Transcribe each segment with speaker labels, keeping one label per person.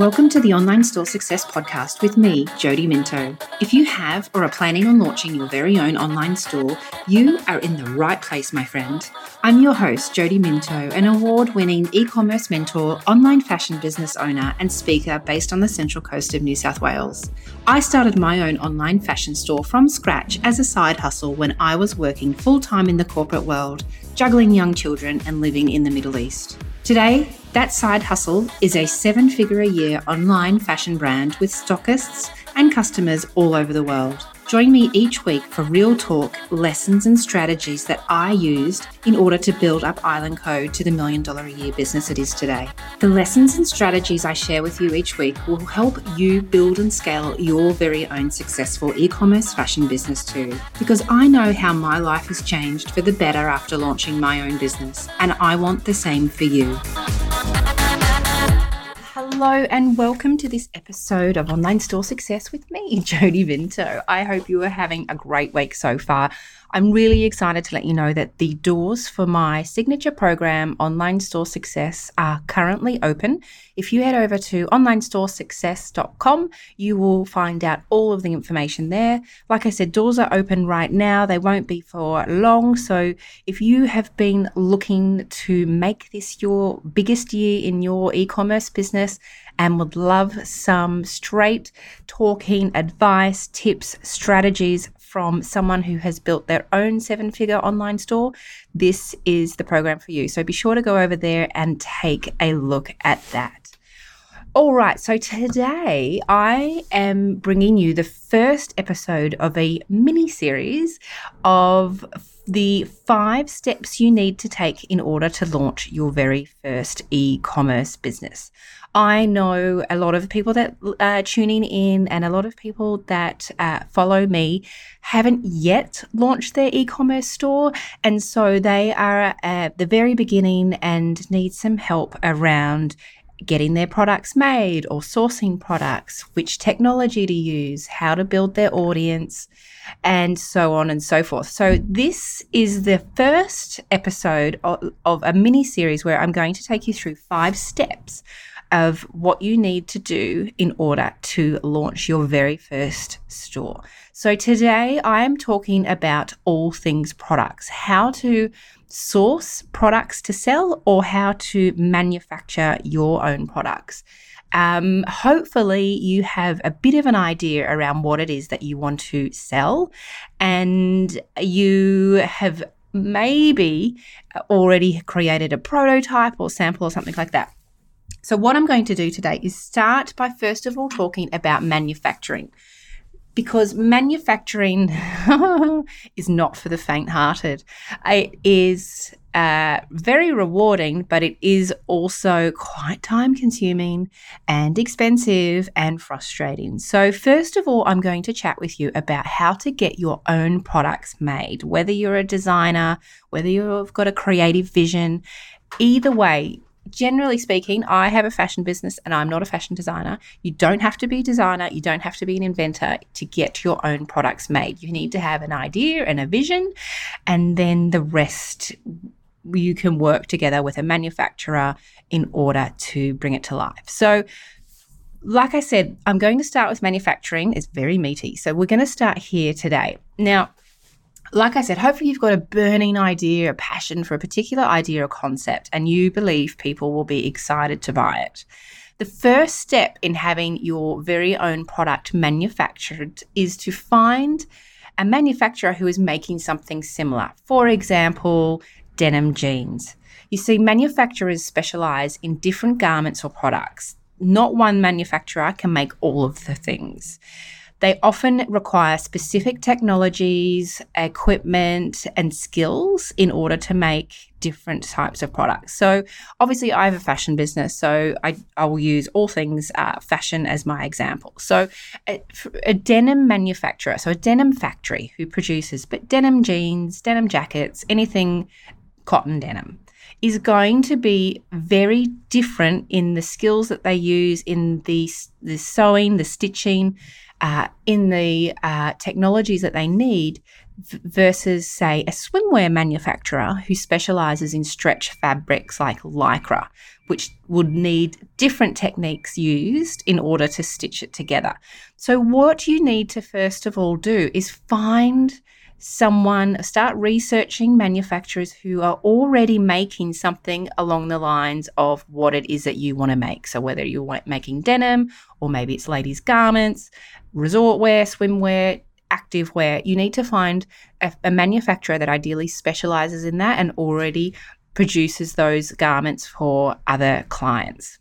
Speaker 1: Welcome to the Online Store Success Podcast with me, Jody Minto. If you have or are planning on launching your very own online store, you are in the right place, my friend. I'm your host, Jody Minto, an award winning e commerce mentor, online fashion business owner, and speaker based on the central coast of New South Wales. I started my own online fashion store from scratch as a side hustle when I was working full time in the corporate world, juggling young children and living in the Middle East. Today, that side hustle is a seven figure a year online fashion brand with stockists and customers all over the world. Join me each week for real talk, lessons, and strategies that I used in order to build up Island Co to the million dollar a year business it is today. The lessons and strategies I share with you each week will help you build and scale your very own successful e commerce fashion business too. Because I know how my life has changed for the better after launching my own business, and I want the same for you. Hello and welcome to this episode of Online Store Success with me, Jody Minto. I hope you are having a great week so far. I'm really excited to let you know that the doors for my signature program, Online Store Success, are currently open. If you head over to onlinestoresuccess.com, you will find out all of the information there. Like I said, doors are open right now. They won't be for long. So if you have been looking to make this your biggest year in your e commerce business, and would love some straight talking advice, tips, strategies from someone who has built their own seven figure online store, this is the program for you. So be sure to go over there and take a look at that. All right, so today I am bringing you the first episode of a mini series of the five steps you need to take in order to launch your very first e commerce business. I know a lot of people that are tuning in and a lot of people that uh, follow me haven't yet launched their e commerce store. And so they are at the very beginning and need some help around getting their products made or sourcing products, which technology to use, how to build their audience, and so on and so forth. So, this is the first episode of, of a mini series where I'm going to take you through five steps of what you need to do in order to launch your very first store. So, today I am talking about all things products, how to source products to sell or how to manufacture your own products. Um, hopefully, you have a bit of an idea around what it is that you want to sell, and you have maybe already created a prototype or sample or something like that. So, what I'm going to do today is start by first of all talking about manufacturing because manufacturing is not for the faint hearted. It is uh, very rewarding, but it is also quite time consuming and expensive and frustrating. So, first of all, I'm going to chat with you about how to get your own products made, whether you're a designer, whether you've got a creative vision. Either way, generally speaking, I have a fashion business and I'm not a fashion designer. You don't have to be a designer, you don't have to be an inventor to get your own products made. You need to have an idea and a vision, and then the rest you can work together with a manufacturer in order to bring it to life. So, like I said, I'm going to start with manufacturing. It's very meaty. So, we're going to start here today. Now, like I said, hopefully you've got a burning idea, a passion for a particular idea or concept, and you believe people will be excited to buy it. The first step in having your very own product manufactured is to find a manufacturer who is making something similar. For example, denim jeans. You see, manufacturers specialize in different garments or products. Not one manufacturer can make all of the things. They often require specific technologies, equipment, and skills in order to make different types of products. So, obviously, I have a fashion business, so I, I will use all things uh, fashion as my example. So, a, a, denim manufacturer, so a denim factory who produces but denim jeans, denim jackets, anything cotton denim is going to be very different in the skills that they use in the, the sewing, the stitching, uh, in the uh, technologies that they need v- versus, say, a swimwear manufacturer who specializes in stretch fabrics like Lycra, which would need different techniques used in order to stitch it together. So, what you need to first of all do is find someone, start researching manufacturers who are already making something along the lines of what it is that you want to make. So, whether you're making denim or maybe it's ladies' garments, resort wear, swimwear, active wear, you need to find a, a manufacturer that ideally specializes in that and already produces those garments for other clients.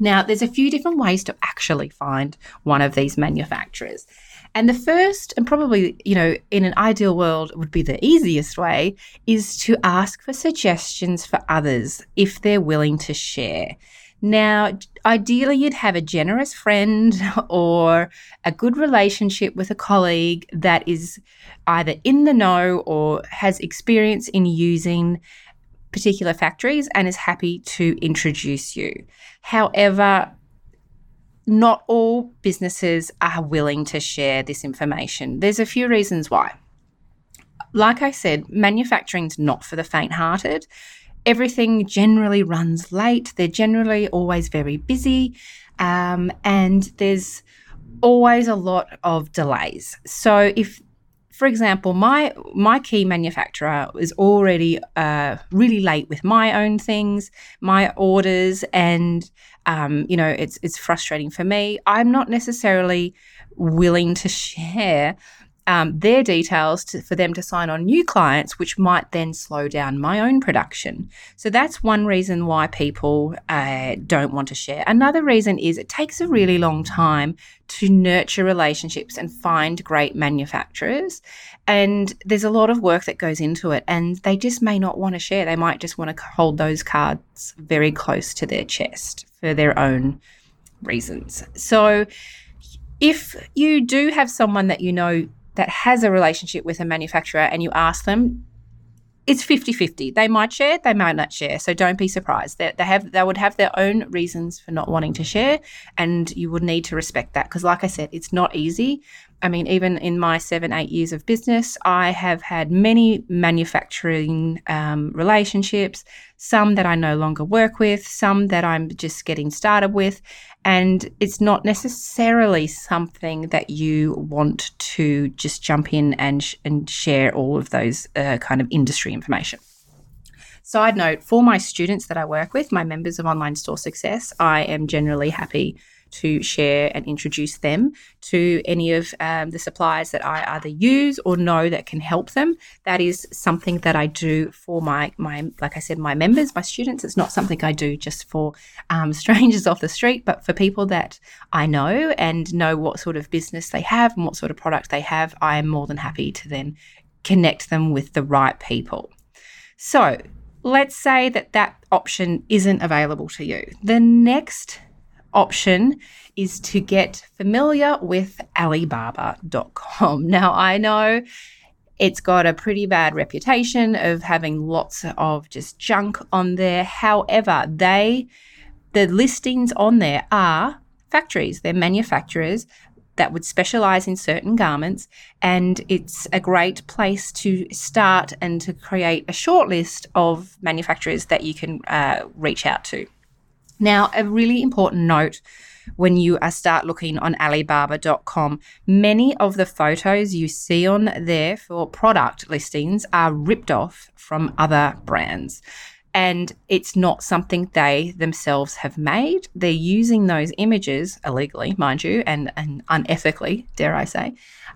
Speaker 1: Now, there's a few different ways to actually find one of these manufacturers. And the first, and probably, you know, in an ideal world would be the easiest way, is to ask for suggestions for others if they're willing to share. Now, ideally, you'd have a generous friend or a good relationship with a colleague that is either in the know or has experience in using particular factories and is happy to introduce you. However, not all businesses are willing to share this information. There's a few reasons why. Like I said, manufacturing's not for the faint hearted. Everything generally runs late, they're generally always very busy, um, and there's always a lot of delays. So if for example, my my key manufacturer is already uh, really late with my own things, my orders, and um, you know it's it's frustrating for me. I'm not necessarily willing to share um, their details to, for them to sign on new clients, which might then slow down my own production. So that's one reason why people uh, don't want to share. Another reason is it takes a really long time to nurture relationships and find great manufacturers. And there's a lot of work that goes into it, and they just may not want to share. They might just want to hold those cards very close to their chest for their own reasons. So, if you do have someone that you know that has a relationship with a manufacturer and you ask them, it's 50-50. They might share, they might not share. So don't be surprised. They, they have they would have their own reasons for not wanting to share and you would need to respect that because like I said, it's not easy. I mean, even in my seven, eight years of business, I have had many manufacturing um, relationships, some that I no longer work with, some that I'm just getting started with. And it's not necessarily something that you want to just jump in and, sh- and share all of those uh, kind of industry information. Side note for my students that I work with, my members of Online Store Success, I am generally happy to share and introduce them to any of um, the suppliers that I either use or know that can help them. That is something that I do for my my like I said, my members, my students. It's not something I do just for um, strangers off the street, but for people that I know and know what sort of business they have and what sort of product they have. I am more than happy to then connect them with the right people. So let's say that that option isn't available to you. The next option is to get familiar with Alibaba.com. Now, I know it's got a pretty bad reputation of having lots of just junk on there. However, they the listings on there are factories, they're manufacturers that would specialize in certain garments and it's a great place to start and to create a short list of manufacturers that you can uh, reach out to now, a really important note when you start looking on Alibaba.com, many of the photos you see on there for product listings are ripped off from other brands. And it's not something they themselves have made. They're using those images illegally, mind you, and, and unethically, dare I say,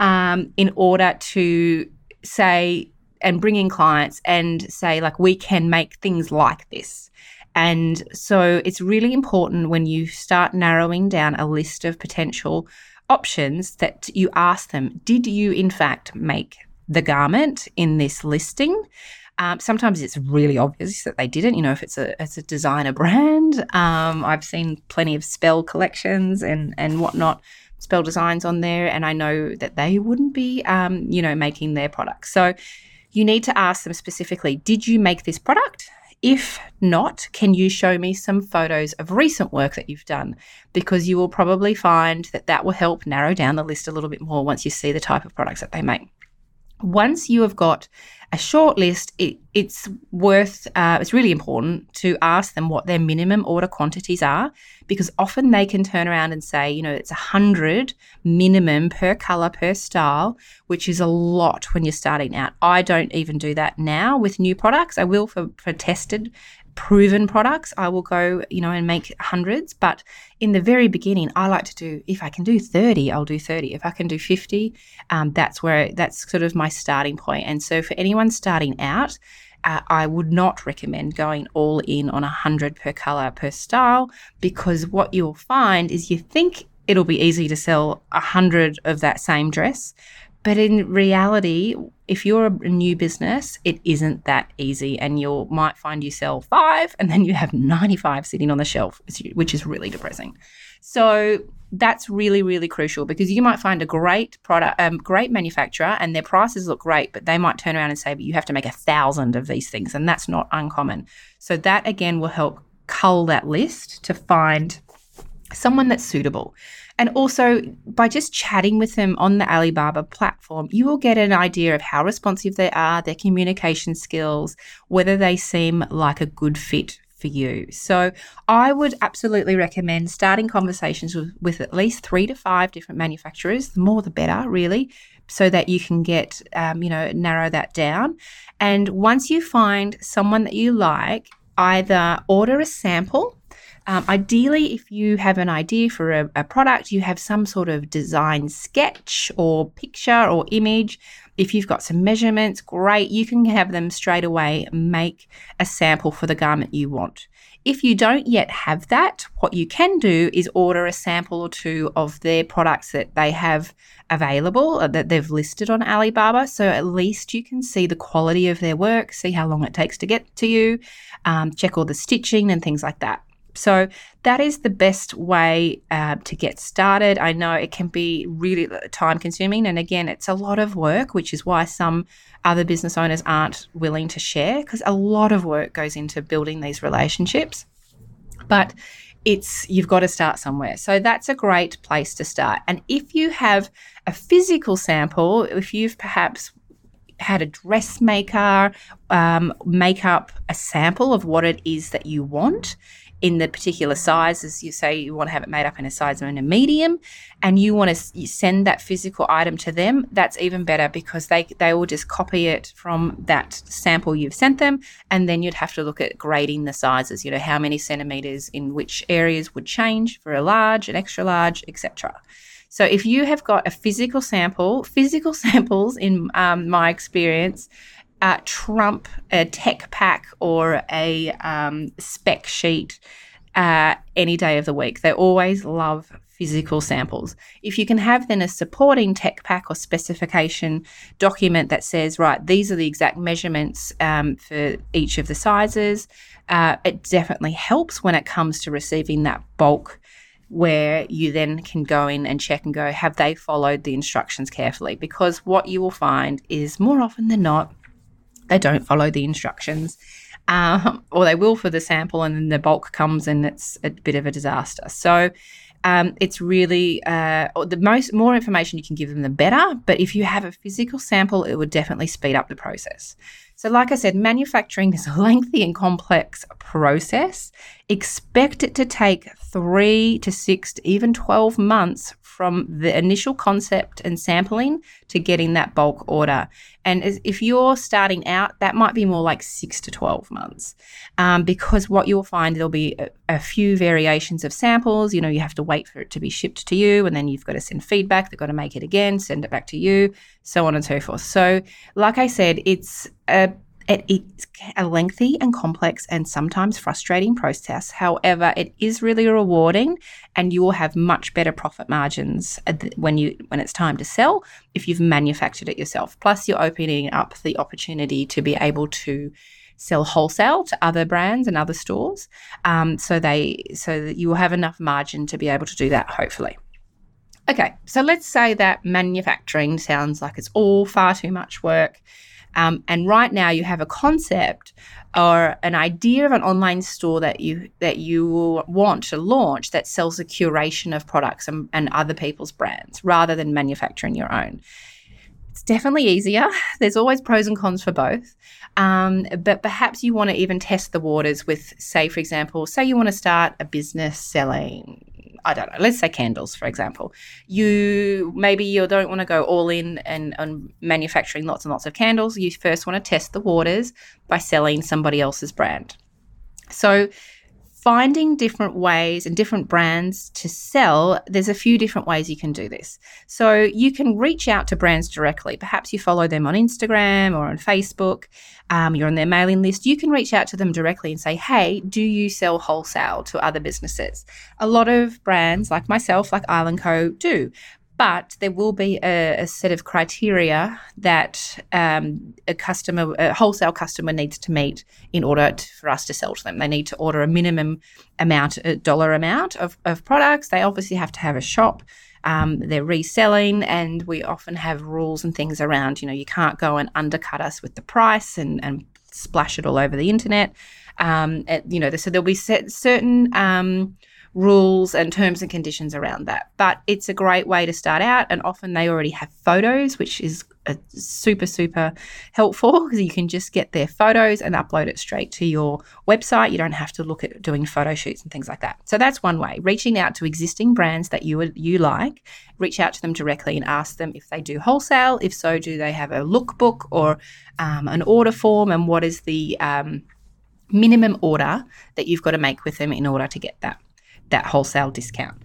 Speaker 1: um, in order to say and bring in clients and say, like, we can make things like this. And so it's really important when you start narrowing down a list of potential options that you ask them, did you in fact make the garment in this listing? Um, sometimes it's really obvious that they didn't. You know, if it's a it's a designer brand, um, I've seen plenty of spell collections and and whatnot, spell designs on there, and I know that they wouldn't be, um, you know, making their products. So you need to ask them specifically: Did you make this product? If not, can you show me some photos of recent work that you've done? Because you will probably find that that will help narrow down the list a little bit more once you see the type of products that they make. Once you have got a short list, it, it's worth, uh, it's really important to ask them what their minimum order quantities are because often they can turn around and say, you know, it's 100 minimum per color, per style, which is a lot when you're starting out. I don't even do that now with new products. I will for, for tested proven products, I will go, you know, and make hundreds. But in the very beginning, I like to do, if I can do 30, I'll do 30. If I can do 50, um, that's where, that's sort of my starting point. And so for anyone starting out, uh, I would not recommend going all in on 100 per color per style because what you'll find is you think it'll be easy to sell 100 of that same dress. But in reality, if you're a new business, it isn't that easy, and you might find you sell five, and then you have 95 sitting on the shelf, which is really depressing. So that's really, really crucial because you might find a great product, um, great manufacturer, and their prices look great, but they might turn around and say, "But you have to make a thousand of these things," and that's not uncommon. So that again will help cull that list to find someone that's suitable. And also, by just chatting with them on the Alibaba platform, you will get an idea of how responsive they are, their communication skills, whether they seem like a good fit for you. So, I would absolutely recommend starting conversations with, with at least three to five different manufacturers. The more, the better, really, so that you can get, um, you know, narrow that down. And once you find someone that you like, either order a sample um, ideally, if you have an idea for a, a product, you have some sort of design sketch or picture or image. If you've got some measurements, great, you can have them straight away make a sample for the garment you want. If you don't yet have that, what you can do is order a sample or two of their products that they have available uh, that they've listed on Alibaba. So at least you can see the quality of their work, see how long it takes to get to you, um, check all the stitching and things like that. So that is the best way uh, to get started. I know it can be really time consuming. And again, it's a lot of work, which is why some other business owners aren't willing to share because a lot of work goes into building these relationships. But it's you've got to start somewhere. So that's a great place to start. And if you have a physical sample, if you've perhaps had a dressmaker um, make up a sample of what it is that you want in the particular size, as you say, you want to have it made up in a size and a medium, and you want to send that physical item to them, that's even better because they they will just copy it from that sample you've sent them, and then you'd have to look at grading the sizes. You know how many centimeters in which areas would change for a large, an extra large, etc. So if you have got a physical sample, physical samples, in um, my experience, uh, trump a tech pack or a um, spec sheet uh, any day of the week. They always love physical samples. If you can have then a supporting tech pack or specification document that says, right, these are the exact measurements um, for each of the sizes, uh, it definitely helps when it comes to receiving that bulk where you then can go in and check and go, have they followed the instructions carefully? Because what you will find is more often than not, they don't follow the instructions. Um, or they will for the sample, and then the bulk comes and it's a bit of a disaster. So um, it's really uh, the most more information you can give them, the better. But if you have a physical sample, it would definitely speed up the process. So, like I said, manufacturing is a lengthy and complex process. Expect it to take three to six to even 12 months from the initial concept and sampling to getting that bulk order. And if you're starting out, that might be more like six to 12 months um, because what you'll find there'll be a, a, few variations of samples. You know, you have to wait for it to be shipped to you, and then you've got to send feedback. They've got to make it again, send it back to you, so on and so forth. So, like I said, it's a it, it's a lengthy and complex and sometimes frustrating process. However, it is really rewarding, and you will have much better profit margins when you when it's time to sell if you've manufactured it yourself. Plus, you're opening up the opportunity to be able to sell wholesale to other brands and other stores. Um, so they so that you will have enough margin to be able to do that. Hopefully. Okay, so let's say that manufacturing sounds like it's all far too much work um, and right now, you have a concept or an idea of an online store that you that you want to launch that sells a curation of products and, and other people's brands rather than manufacturing your own. It's definitely easier. There's always pros and cons for both. Um, but perhaps you want to even test the waters with, say, for example, say you want to start a business selling I don't know, let's say candles, for example. You maybe you don't want to go all in and, and manufacturing lots and lots of candles. You first want to test the waters by selling somebody else's brand. So finding different ways and different brands to sell, there's a few different ways you can do this. So you can reach out to brands directly. Perhaps you follow them on Instagram or on Facebook, um, you're on their mailing list. You can reach out to them directly and say, hey, do you sell wholesale to other businesses? A lot of brands, like myself, like Island Co., do but there will be a, a set of criteria that um, a customer, a wholesale customer, needs to meet in order to, for us to sell to them. They need to order a minimum amount, a dollar amount of, of products. They obviously have to have a shop. Um, they're reselling, and we often have rules and things around. You know, you can't go and undercut us with the price and, and splash it all over the internet. Um, you know, so there'll be certain um, rules and terms and conditions around that. But it's a great way to start out, and often they already have photos, which is super super helpful because you can just get their photos and upload it straight to your website. You don't have to look at doing photo shoots and things like that. So that's one way. Reaching out to existing brands that you you like, reach out to them directly and ask them if they do wholesale. If so, do they have a lookbook or um, an order form, and what is the um, minimum order that you've got to make with them in order to get that that wholesale discount.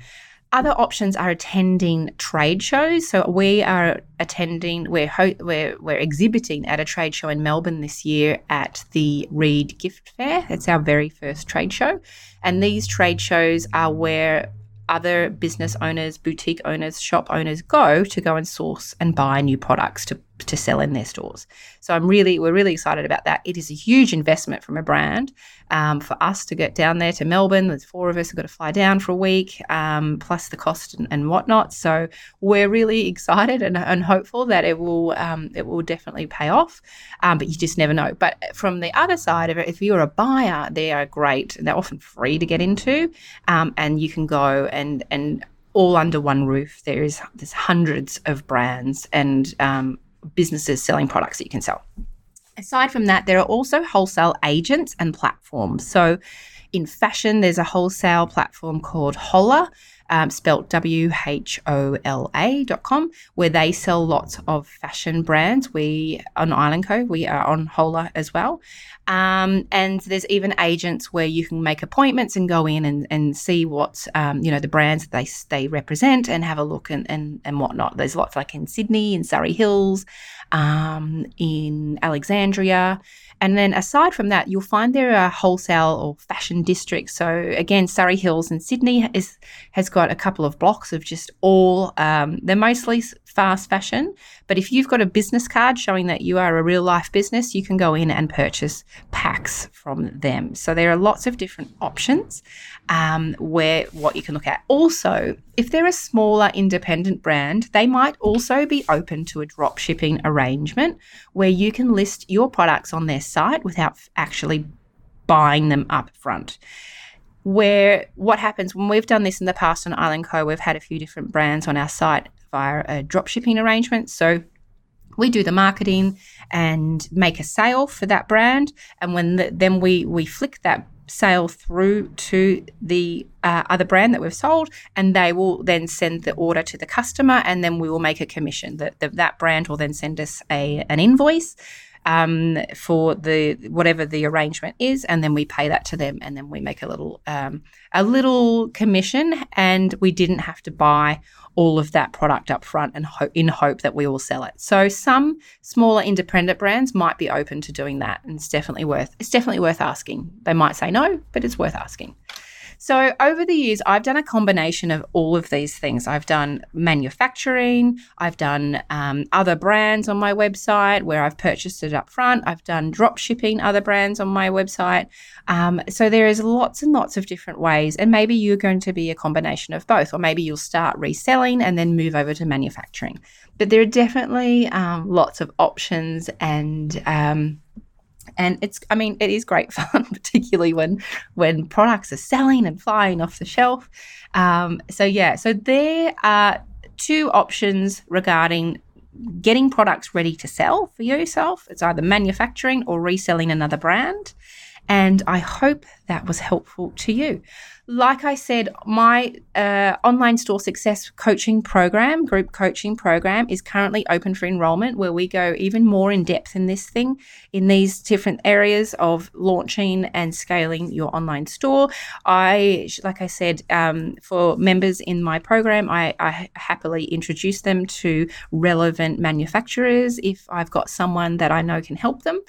Speaker 1: Other options are attending trade shows. So we are attending, we're, ho- we're, we're exhibiting at a trade show in Melbourne this year at the Reed Gift Fair. It's our very first trade show. And these trade shows are where other business owners, boutique owners, shop owners go to go and source and buy new products to to sell in their stores. So I'm really, we're really excited about that. It is a huge investment from a brand um, for us to get down there to Melbourne. There's four of us who've got to fly down for a week, um, plus the cost and, and, whatnot. So we're really excited and, and hopeful that it will, um, it will definitely pay off. Um, but you just never know. But from the other side of it, if you're a buyer, they are great. They're often free to get into, um, and you can go and and all under one roof. There is there's hundreds of brands and um, businesses selling products that you can sell. Aside from that, there are also wholesale agents and platforms. So in fashion, there's a wholesale platform called Whola, um, spelt W H O L A dot com, where they sell lots of fashion brands. We on Island Co. We are on Whola as well. Um, and there's even agents where you can make appointments and go in and, and see what um, you know the brands they they represent and have a look and, and and whatnot. There's lots like in Sydney, in Surry Hills, um, in Alexandria. And then aside from that, you'll find there are wholesale or fashion districts. So again, Surry Hills in Sydney is, has got a couple of blocks of just all, um, they're mostly fast fashion. But if you've got a business card showing that you are a real life business, you can go in and purchase packs from them. So there are lots of different options um, where what you can look at. Also, if they're a smaller independent brand, they might also be open to a drop shipping arrangement where you can list your products on their site without actually buying them up front. Where what happens when we've done this in the past on Island Co, we've had a few different brands on our site via a drop shipping arrangement. So we do the marketing and make a sale for that brand, and when the, then we we flick that sale through to the uh, other brand that we've sold, and they will then send the order to the customer, and then we will make a commission. That that brand will then send us a an invoice um, for the whatever the arrangement is, and then we pay that to them, and then we make a little um, a little commission, and we didn't have to buy all of that product up front and ho- in hope that we will sell it. So some smaller independent brands might be open to doing that, and it's definitely worth it's definitely worth asking. They might say no, but it's worth asking. So, over the years, I've done a combination of all of these things. I've done manufacturing, I've done um, other brands on my website where I've purchased it up front, I've done drop shipping other brands on my website. Um, so, there is lots and lots of different ways. And maybe you're going to be a combination of both, or maybe you'll start reselling and then move over to manufacturing. But there are definitely um, lots of options and um, and it's i mean it is great fun particularly when when products are selling and flying off the shelf um, so yeah so there are two options regarding getting products ready to sell for yourself. It's either manufacturing or reselling another brand. And I hope that was helpful to you like I said, my uh, online store success coaching program, group coaching program, is currently open for enrollment, where we go even more in depth in this thing, in these different areas of launching and scaling your online store. I, like I said, um, for members in my program, I, I happily introduce them to relevant manufacturers if I've got someone that I know can help them.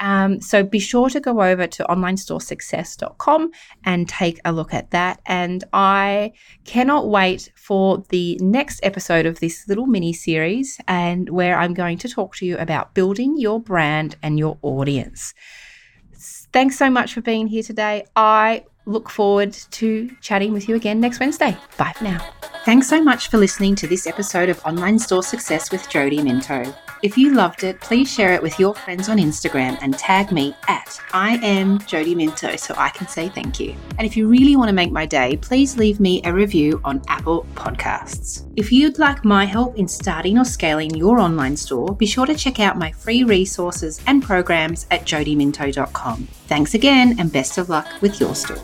Speaker 1: Um, so be sure to go over to onlinestoresuccess.com and take a look at that. And I cannot wait for the next episode of this little mini series, and where I'm going to talk to you about building your brand and your audience. Thanks so much for being here today. I look forward to chatting with you again next Wednesday. Bye for now. Thanks so much for listening to this episode of Online Store Success with Jody Minto. If you loved it, please share it with your friends on Instagram and tag me at I am Jody Minto so I can say thank you. And if you really want to make my day, please leave me a review on Apple Podcasts. If you'd like my help in starting or scaling your online store, be sure to check out my free resources and programs at jodyminto.com. Thanks again and best of luck with your store.